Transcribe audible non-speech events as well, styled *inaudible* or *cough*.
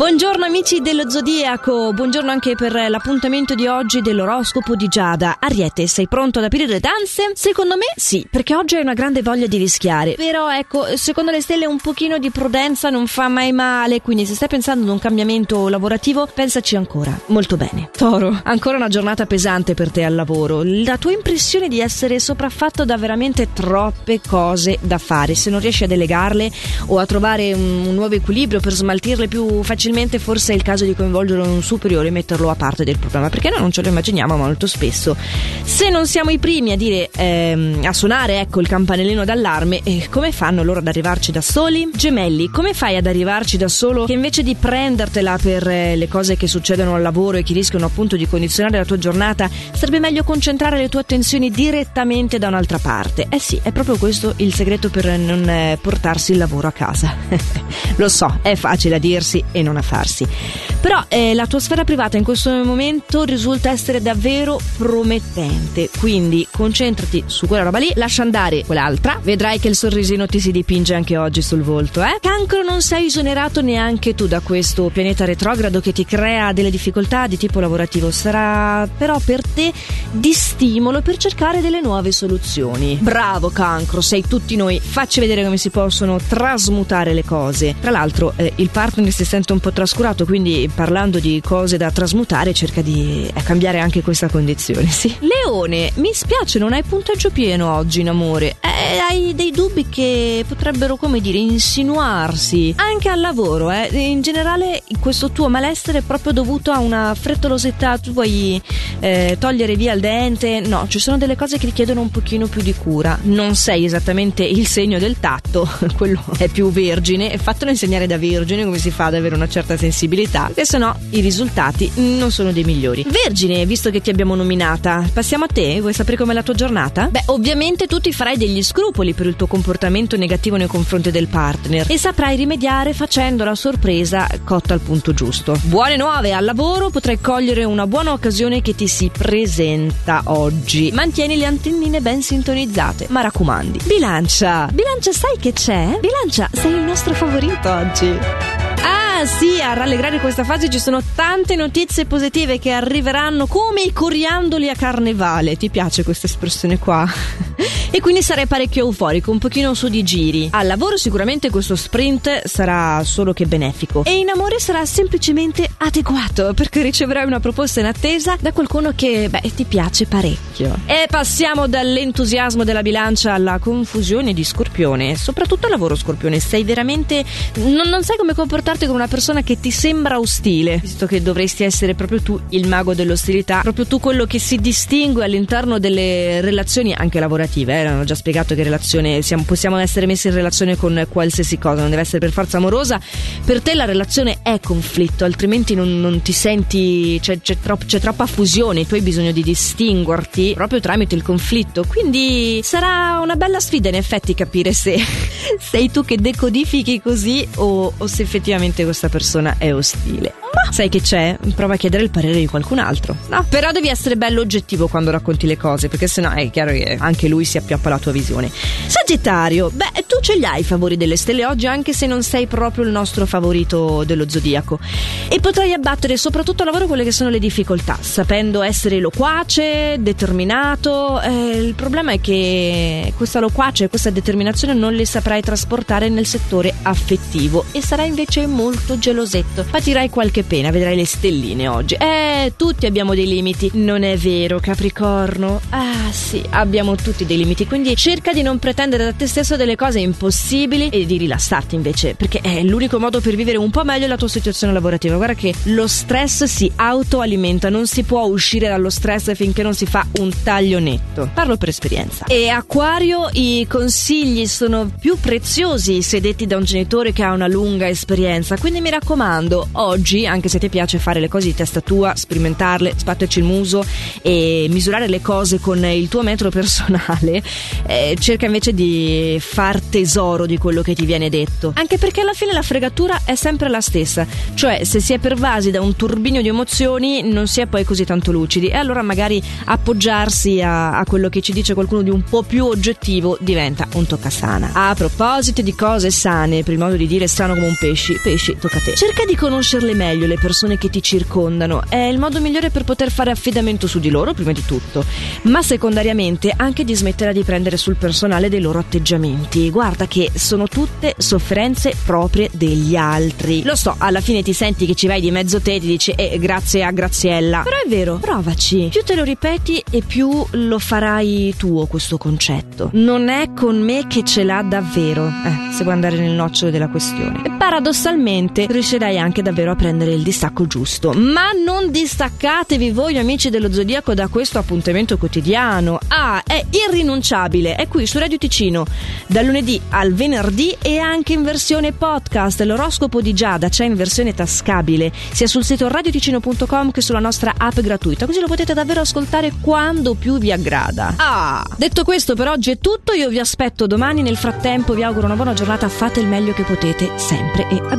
Buongiorno amici dello Zodiaco, buongiorno anche per l'appuntamento di oggi dell'oroscopo di Giada. Ariete, sei pronto ad aprire le danze? Secondo me sì, perché oggi hai una grande voglia di rischiare. Però ecco, secondo le stelle un pochino di prudenza non fa mai male, quindi se stai pensando ad un cambiamento lavorativo, pensaci ancora. Molto bene. Toro, ancora una giornata pesante per te al lavoro. La tua impressione di essere sopraffatto da veramente troppe cose da fare. Se non riesci a delegarle o a trovare un, un nuovo equilibrio per smaltirle più facilmente, facilmente forse è il caso di coinvolgere un superiore e metterlo a parte del problema, perché noi non ce lo immaginiamo molto spesso. Se non siamo i primi a dire, ehm, a suonare ecco il campanellino d'allarme, eh, come fanno loro ad arrivarci da soli? Gemelli, come fai ad arrivarci da solo che invece di prendertela per eh, le cose che succedono al lavoro e che rischiano appunto di condizionare la tua giornata, sarebbe meglio concentrare le tue attenzioni direttamente da un'altra parte. Eh sì, è proprio questo il segreto per non eh, portarsi il lavoro a casa. *laughs* lo so, è facile a dirsi e non a farsi. Però eh, la tua sfera privata in questo momento risulta essere davvero promettente, quindi concentrati su quella roba lì, lascia andare quell'altra, vedrai che il sorrisino ti si dipinge anche oggi sul volto. Eh? Cancro non sei esonerato neanche tu da questo pianeta retrogrado che ti crea delle difficoltà di tipo lavorativo, sarà però per te di stimolo per cercare delle nuove soluzioni. Bravo Cancro, sei tutti noi, facci vedere come si possono trasmutare le cose. Tra l'altro eh, il partner si sente un po' trascurato, quindi parlando di cose da trasmutare cerca di eh, cambiare anche questa condizione, sì. Leone, mi spiace, non hai punteggio pieno oggi in amore. Eh, hai dei dubbi che potrebbero, come dire, insinuarsi anche al lavoro, eh. In generale questo tuo malessere è proprio dovuto a una frettolosità, tu vuoi eh, togliere via il dente, no, ci sono delle cose che richiedono un pochino più di cura. Non sei esattamente il segno del tatto, *laughs* quello è più vergine, fatelo insegnare da vergine come si fa ad avere una certa sensibilità, perché sennò i risultati non sono dei migliori. Vergine, visto che ti abbiamo nominata, passiamo a te? Vuoi sapere com'è la tua giornata? Beh, ovviamente tu ti farai degli scrupoli per il tuo comportamento negativo nei confronti del partner e saprai rimediare facendo la sorpresa cotta al punto giusto. Buone nuove al lavoro, potrai cogliere una buona occasione che ti si presenta oggi. Mantieni le antennine ben sintonizzate, ma raccomandi. Bilancia! Bilancia, sai che c'è? Bilancia, sei il nostro favorito oggi. Ah sì, a rallegrare questa fase ci sono tante notizie positive che arriveranno come i coriandoli a carnevale. Ti piace questa espressione qua? *laughs* e quindi sarei parecchio euforico, un pochino su di giri. Al lavoro sicuramente questo sprint sarà solo che benefico e in amore sarà semplicemente adeguato perché riceverai una proposta in attesa da qualcuno che, beh, ti piace parecchio. E passiamo dall'entusiasmo della bilancia alla confusione di Scorpione, soprattutto al lavoro Scorpione, sei veramente non, non sai come comportarti con una persona che ti sembra ostile, visto che dovresti essere proprio tu il mago dell'ostilità, proprio tu quello che si distingue all'interno delle relazioni anche lavorative. Eh? Hanno già spiegato che relazione siamo, possiamo essere messi in relazione con qualsiasi cosa, non deve essere per forza amorosa. Per te la relazione è conflitto, altrimenti non, non ti senti, c'è, c'è, troppo, c'è troppa fusione, tu hai bisogno di distinguerti proprio tramite il conflitto. Quindi sarà una bella sfida in effetti capire se *laughs* sei tu che decodifichi così o, o se effettivamente questa persona è ostile. Ma sai che c'è? Prova a chiedere il parere di qualcun altro. No, però devi essere bello oggettivo quando racconti le cose, perché sennò è chiaro che anche lui si appioppa alla tua visione. Sagittario, beh, tu ce li hai i favori delle stelle oggi, anche se non sei proprio il nostro favorito dello zodiaco. E potrai abbattere soprattutto al lavoro quelle che sono le difficoltà, sapendo essere loquace, determinato. Eh, il problema è che questa loquace e questa determinazione non le saprai trasportare nel settore affettivo e sarai invece molto gelosetto. Patirai qualche pena, vedrai le stelline oggi. Eh, tutti abbiamo dei limiti. Non è vero, Capricorno? Ah, sì, abbiamo tutti dei limiti, quindi cerca di non pretendere da te stesso delle cose impossibili e di rilassarti invece, perché è l'unico modo per vivere un po' meglio la tua situazione lavorativa. Guarda che lo stress si autoalimenta, non si può uscire dallo stress finché non si fa un taglio netto. Parlo per esperienza. E Acquario, i consigli sono più preziosi se detti da un genitore che ha una lunga esperienza, quindi mi raccomando, oggi, anche se ti piace fare le cose di testa tua, sperimentarle, sbatterci il muso e misurare le cose con il tuo metro personale, eh, cerca invece di far tesoro di quello che ti viene detto. Anche perché alla fine la fregatura è sempre la stessa, cioè se si è per pervasi da un turbinio di emozioni non si è poi così tanto lucidi e allora magari appoggiarsi a, a quello che ci dice qualcuno di un po' più oggettivo diventa un toccasana. A proposito di cose sane, per il modo di dire strano come un pesci, pesci tocca a te. Cerca di conoscerle meglio le persone che ti circondano, è il modo migliore per poter fare affidamento su di loro prima di tutto, ma secondariamente anche di smettere di prendere sul personale dei loro atteggiamenti. Guarda che sono tutte sofferenze proprie degli altri. Lo so, alla fine ti senti che ci vai di mezzo te e ti dici eh grazie a Graziella. Però è vero, provaci. Più te lo ripeti e più lo farai tuo questo concetto. Non è con me che ce l'ha davvero. Eh, se vuoi andare nel nocciolo della questione. E paradossalmente riuscirai anche davvero a prendere il distacco giusto. Ma non distaccatevi voi amici dello Zodiaco da questo appuntamento quotidiano. Ah, è irrinunciabile. È qui su Radio Ticino dal lunedì al venerdì e anche in versione podcast. L'oroscopo di Giada c'è in versione tascabile sia sul sito radioticino.com che sulla nostra app gratuita, così lo potete davvero ascoltare quando più vi aggrada. Ah, detto questo per oggi è tutto, io vi aspetto domani, nel frattempo vi auguro una buona giornata, fate il meglio che potete sempre e a dovere.